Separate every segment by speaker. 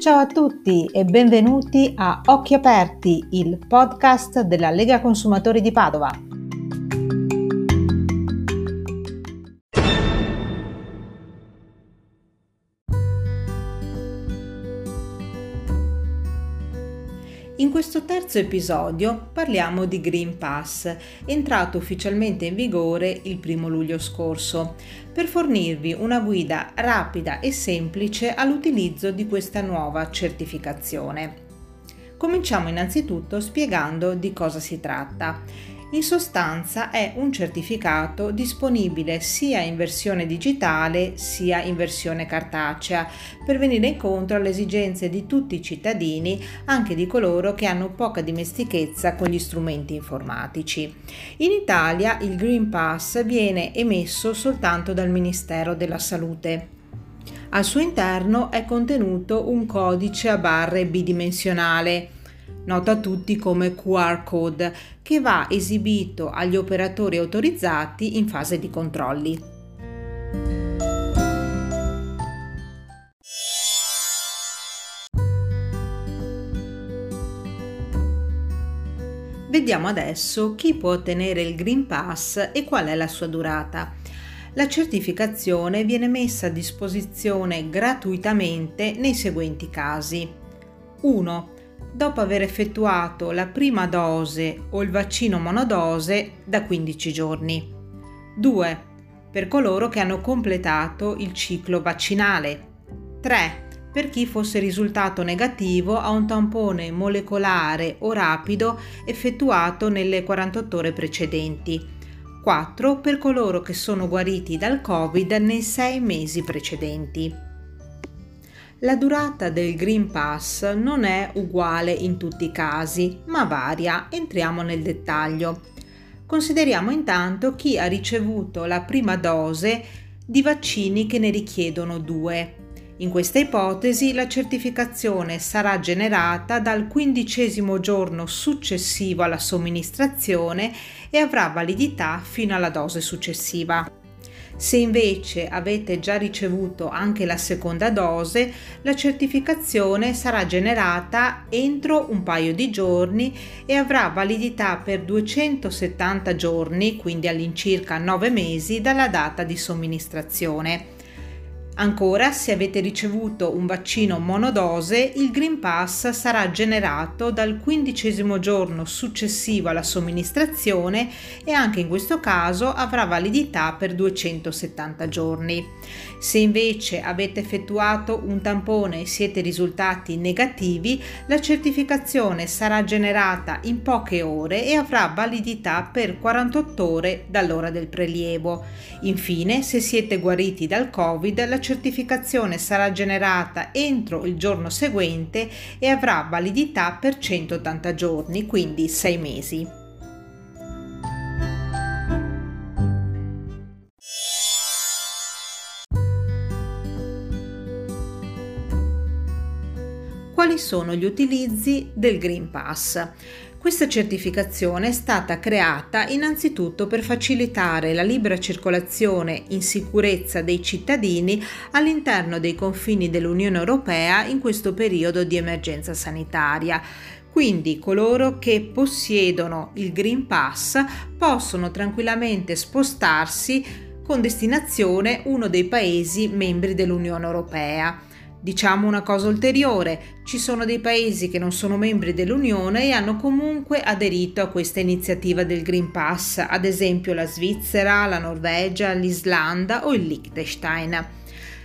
Speaker 1: Ciao a tutti e benvenuti a Occhi Aperti, il podcast della Lega Consumatori di Padova. Terzo episodio parliamo di Green Pass, entrato ufficialmente in vigore il primo luglio scorso, per fornirvi una guida rapida e semplice all'utilizzo di questa nuova certificazione. Cominciamo innanzitutto spiegando di cosa si tratta. In sostanza è un certificato disponibile sia in versione digitale sia in versione cartacea per venire incontro alle esigenze di tutti i cittadini, anche di coloro che hanno poca dimestichezza con gli strumenti informatici. In Italia il Green Pass viene emesso soltanto dal Ministero della Salute. Al suo interno è contenuto un codice a barre bidimensionale noto a tutti come QR code, che va esibito agli operatori autorizzati in fase di controlli. Vediamo adesso chi può ottenere il Green Pass e qual è la sua durata. La certificazione viene messa a disposizione gratuitamente nei seguenti casi. 1 dopo aver effettuato la prima dose o il vaccino monodose da 15 giorni. 2. Per coloro che hanno completato il ciclo vaccinale. 3. Per chi fosse risultato negativo a un tampone molecolare o rapido effettuato nelle 48 ore precedenti. 4. Per coloro che sono guariti dal Covid nei 6 mesi precedenti. La durata del Green Pass non è uguale in tutti i casi, ma varia. Entriamo nel dettaglio. Consideriamo intanto chi ha ricevuto la prima dose di vaccini che ne richiedono due. In questa ipotesi la certificazione sarà generata dal quindicesimo giorno successivo alla somministrazione e avrà validità fino alla dose successiva. Se invece avete già ricevuto anche la seconda dose, la certificazione sarà generata entro un paio di giorni e avrà validità per 270 giorni, quindi all'incirca 9 mesi dalla data di somministrazione. Ancora, se avete ricevuto un vaccino monodose, il Green Pass sarà generato dal quindicesimo giorno successivo alla somministrazione e anche in questo caso avrà validità per 270 giorni. Se invece avete effettuato un tampone e siete risultati negativi, la certificazione sarà generata in poche ore e avrà validità per 48 ore dall'ora del prelievo. Infine, se siete guariti dal Covid, la certificazione sarà generata entro il giorno seguente e avrà validità per 180 giorni, quindi 6 mesi. Quali sono gli utilizzi del Green Pass? Questa certificazione è stata creata innanzitutto per facilitare la libera circolazione in sicurezza dei cittadini all'interno dei confini dell'Unione Europea in questo periodo di emergenza sanitaria. Quindi coloro che possiedono il Green Pass possono tranquillamente spostarsi con destinazione uno dei Paesi membri dell'Unione Europea. Diciamo una cosa ulteriore, ci sono dei paesi che non sono membri dell'Unione e hanno comunque aderito a questa iniziativa del Green Pass, ad esempio la Svizzera, la Norvegia, l'Islanda o il Liechtenstein.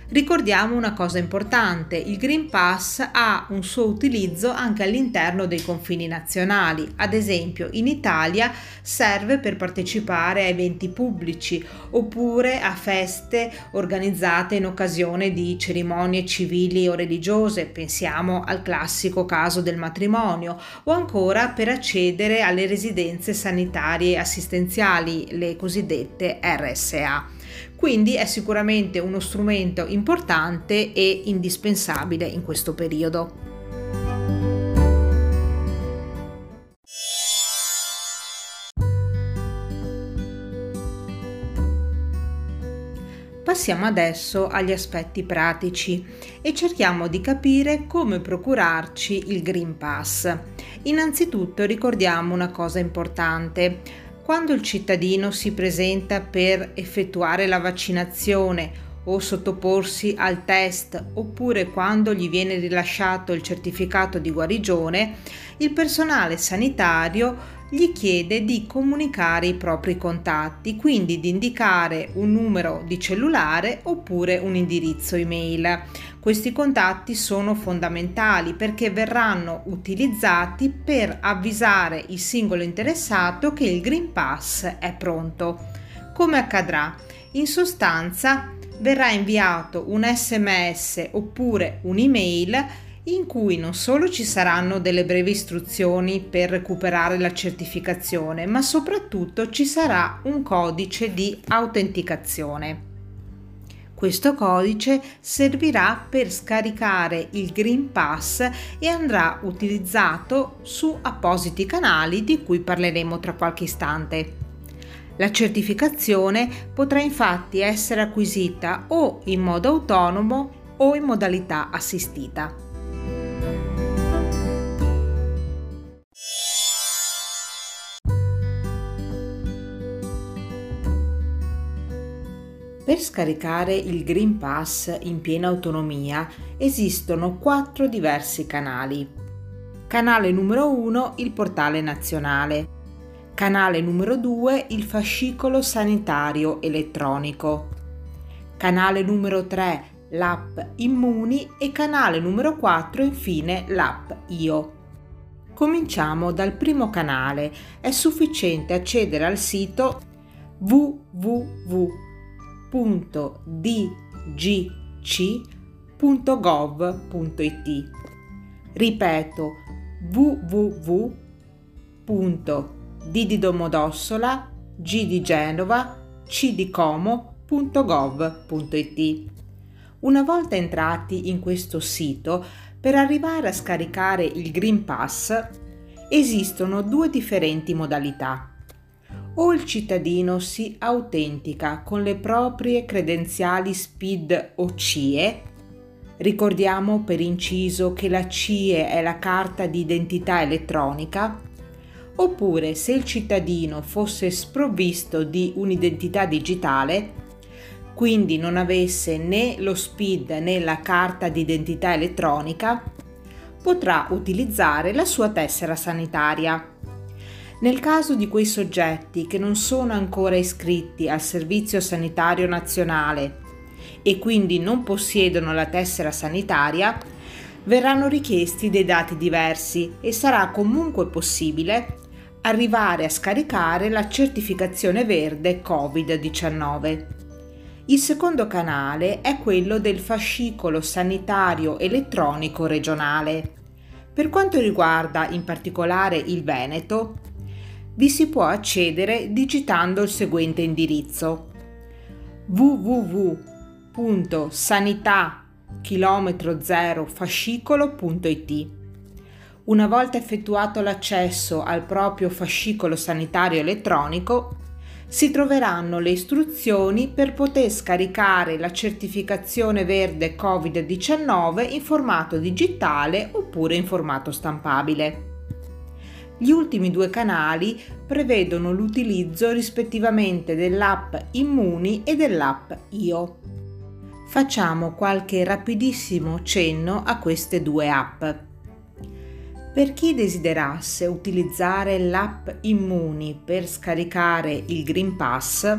Speaker 1: Ricordiamo una cosa importante, il Green Pass ha un suo utilizzo anche all'interno dei confini nazionali, ad esempio in Italia serve per partecipare a eventi pubblici oppure a feste organizzate in occasione di cerimonie civili o religiose, pensiamo al classico caso del matrimonio, o ancora per accedere alle residenze sanitarie assistenziali, le cosiddette RSA. Quindi è sicuramente uno strumento importante e indispensabile in questo periodo. Passiamo adesso agli aspetti pratici e cerchiamo di capire come procurarci il Green Pass. Innanzitutto ricordiamo una cosa importante. Quando il cittadino si presenta per effettuare la vaccinazione o sottoporsi al test oppure quando gli viene rilasciato il certificato di guarigione, il personale sanitario gli chiede di comunicare i propri contatti, quindi di indicare un numero di cellulare oppure un indirizzo email. Questi contatti sono fondamentali perché verranno utilizzati per avvisare il singolo interessato che il Green Pass è pronto. Come accadrà? In sostanza verrà inviato un sms oppure un'email in cui non solo ci saranno delle brevi istruzioni per recuperare la certificazione, ma soprattutto ci sarà un codice di autenticazione. Questo codice servirà per scaricare il Green Pass e andrà utilizzato su appositi canali di cui parleremo tra qualche istante. La certificazione potrà infatti essere acquisita o in modo autonomo o in modalità assistita. Per scaricare il Green Pass in piena autonomia esistono quattro diversi canali. Canale numero 1 il portale nazionale. Canale numero 2 il fascicolo sanitario elettronico. Canale numero 3 l'app Immuni e canale numero 4 infine l'app Io. Cominciamo dal primo canale. È sufficiente accedere al sito www.dgc.gov.it. Ripeto www.dgc.gov.it D di Domodossola, G di Genova, C di Como.gov.it. Una volta entrati in questo sito, per arrivare a scaricare il Green Pass esistono due differenti modalità. O il cittadino si autentica con le proprie credenziali SPID o CIE, ricordiamo per inciso che la CIE è la carta di identità elettronica, oppure se il cittadino fosse sprovvisto di un'identità digitale, quindi non avesse né lo SPID né la carta d'identità elettronica, potrà utilizzare la sua tessera sanitaria. Nel caso di quei soggetti che non sono ancora iscritti al Servizio Sanitario Nazionale e quindi non possiedono la tessera sanitaria, verranno richiesti dei dati diversi e sarà comunque possibile arrivare a scaricare la certificazione verde Covid-19. Il secondo canale è quello del fascicolo sanitario elettronico regionale. Per quanto riguarda in particolare il Veneto, vi si può accedere digitando il seguente indirizzo www.sanità-fascicolo.it una volta effettuato l'accesso al proprio fascicolo sanitario elettronico, si troveranno le istruzioni per poter scaricare la certificazione verde Covid-19 in formato digitale oppure in formato stampabile. Gli ultimi due canali prevedono l'utilizzo rispettivamente dell'app Immuni e dell'app Io. Facciamo qualche rapidissimo cenno a queste due app. Per chi desiderasse utilizzare l'app Immuni per scaricare il Green Pass,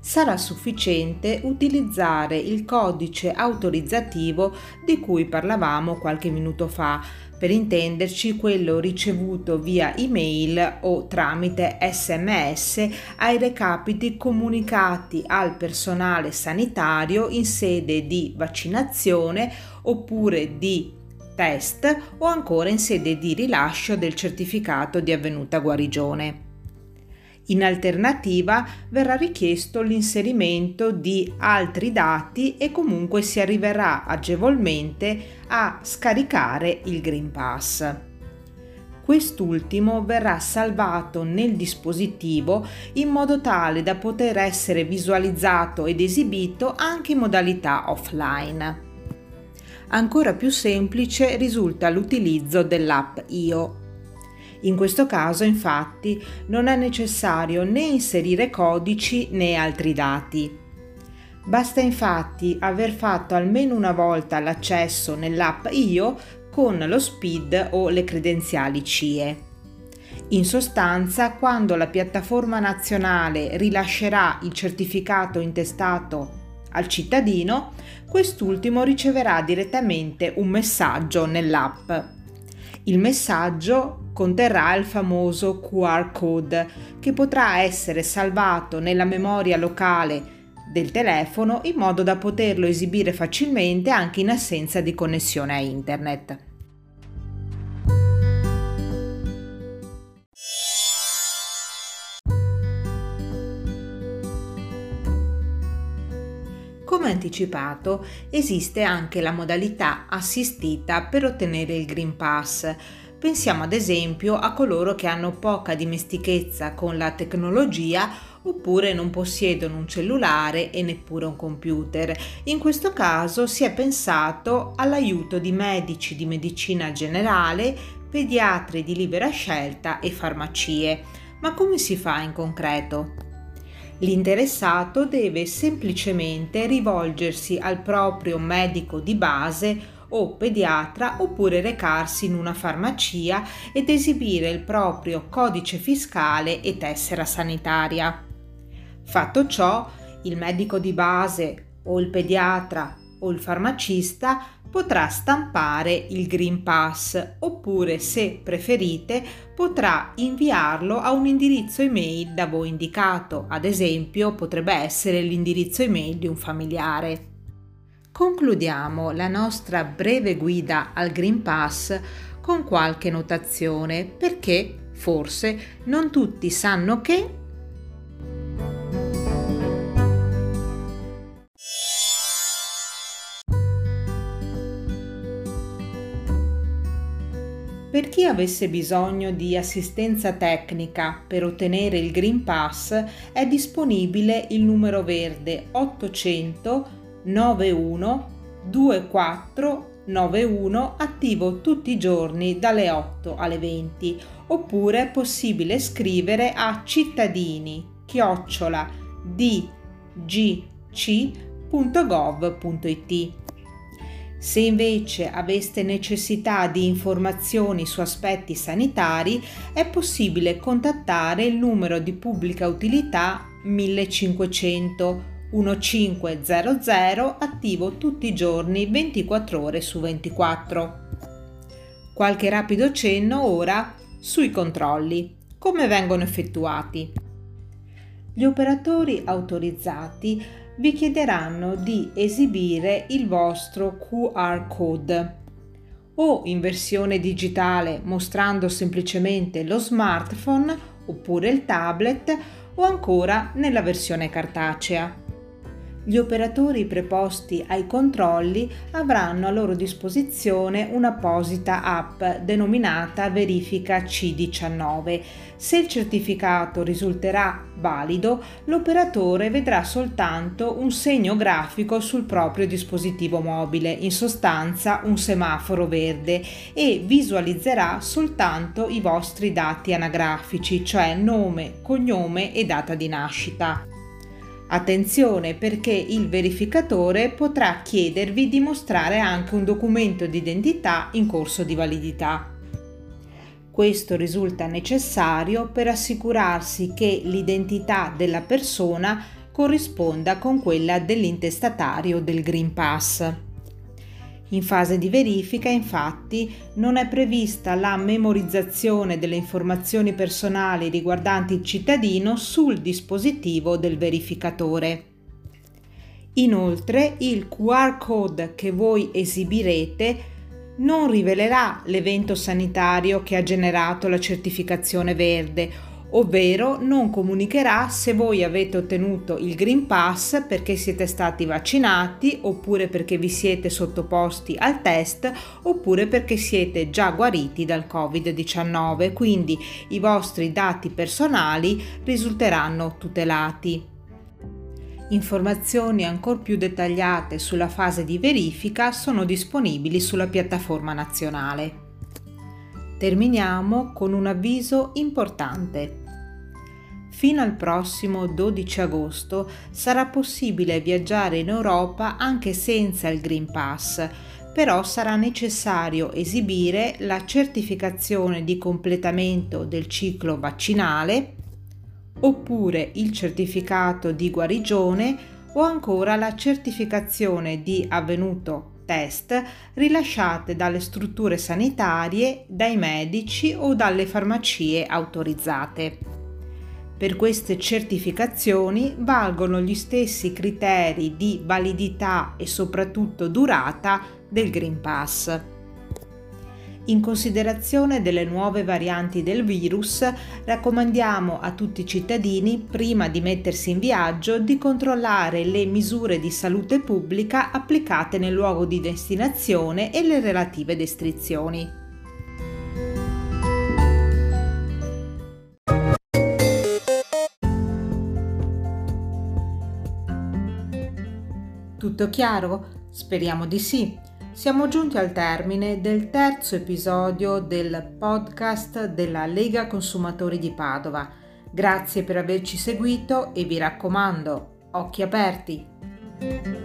Speaker 1: sarà sufficiente utilizzare il codice autorizzativo di cui parlavamo qualche minuto fa, per intenderci quello ricevuto via email o tramite sms ai recapiti comunicati al personale sanitario in sede di vaccinazione oppure di test o ancora in sede di rilascio del certificato di avvenuta guarigione. In alternativa verrà richiesto l'inserimento di altri dati e comunque si arriverà agevolmente a scaricare il Green Pass. quest'ultimo verrà salvato nel dispositivo in modo tale da poter essere visualizzato ed esibito anche in modalità offline. Ancora più semplice risulta l'utilizzo dell'app IO. In questo caso infatti non è necessario né inserire codici né altri dati. Basta infatti aver fatto almeno una volta l'accesso nell'app IO con lo SPID o le credenziali CIE. In sostanza, quando la piattaforma nazionale rilascerà il certificato intestato al cittadino, quest'ultimo riceverà direttamente un messaggio nell'app. Il messaggio conterrà il famoso QR code che potrà essere salvato nella memoria locale del telefono in modo da poterlo esibire facilmente anche in assenza di connessione a internet. Come anticipato, esiste anche la modalità assistita per ottenere il Green Pass. Pensiamo ad esempio a coloro che hanno poca dimestichezza con la tecnologia oppure non possiedono un cellulare e neppure un computer. In questo caso si è pensato all'aiuto di medici di medicina generale, pediatri di libera scelta e farmacie. Ma come si fa in concreto? L'interessato deve semplicemente rivolgersi al proprio medico di base o pediatra oppure recarsi in una farmacia ed esibire il proprio codice fiscale e tessera sanitaria. Fatto ciò, il medico di base o il pediatra o il farmacista potrà stampare il Green Pass oppure, se preferite, potrà inviarlo a un indirizzo email da voi indicato, ad esempio potrebbe essere l'indirizzo email di un familiare. Concludiamo la nostra breve guida al Green Pass con qualche notazione perché, forse, non tutti sanno che Per chi avesse bisogno di assistenza tecnica per ottenere il Green Pass è disponibile il numero verde 800 91 24 91 attivo tutti i giorni dalle 8 alle 20 oppure è possibile scrivere a cittadini chiocciola dgc.gov.it se invece aveste necessità di informazioni su aspetti sanitari, è possibile contattare il numero di pubblica utilità 1500 1500 attivo tutti i giorni 24 ore su 24. Qualche rapido cenno ora sui controlli. Come vengono effettuati? Gli operatori autorizzati vi chiederanno di esibire il vostro QR code o in versione digitale mostrando semplicemente lo smartphone oppure il tablet o ancora nella versione cartacea. Gli operatori preposti ai controlli avranno a loro disposizione un'apposita app denominata Verifica C19. Se il certificato risulterà valido, l'operatore vedrà soltanto un segno grafico sul proprio dispositivo mobile, in sostanza un semaforo verde, e visualizzerà soltanto i vostri dati anagrafici, cioè nome, cognome e data di nascita. Attenzione perché il verificatore potrà chiedervi di mostrare anche un documento di identità in corso di validità. Questo risulta necessario per assicurarsi che l'identità della persona corrisponda con quella dell'intestatario del Green Pass. In fase di verifica, infatti, non è prevista la memorizzazione delle informazioni personali riguardanti il cittadino sul dispositivo del verificatore. Inoltre, il QR code che voi esibirete non rivelerà l'evento sanitario che ha generato la certificazione verde ovvero non comunicherà se voi avete ottenuto il Green Pass perché siete stati vaccinati oppure perché vi siete sottoposti al test oppure perché siete già guariti dal Covid-19, quindi i vostri dati personali risulteranno tutelati. Informazioni ancora più dettagliate sulla fase di verifica sono disponibili sulla piattaforma nazionale. Terminiamo con un avviso importante. Fino al prossimo 12 agosto sarà possibile viaggiare in Europa anche senza il Green Pass, però sarà necessario esibire la certificazione di completamento del ciclo vaccinale oppure il certificato di guarigione o ancora la certificazione di avvenuto test rilasciate dalle strutture sanitarie, dai medici o dalle farmacie autorizzate. Per queste certificazioni valgono gli stessi criteri di validità e soprattutto durata del Green Pass. In considerazione delle nuove varianti del virus, raccomandiamo a tutti i cittadini, prima di mettersi in viaggio, di controllare le misure di salute pubblica applicate nel luogo di destinazione e le relative descrizioni. Tutto chiaro? Speriamo di sì. Siamo giunti al termine del terzo episodio del podcast della Lega Consumatori di Padova. Grazie per averci seguito e vi raccomando, occhi aperti.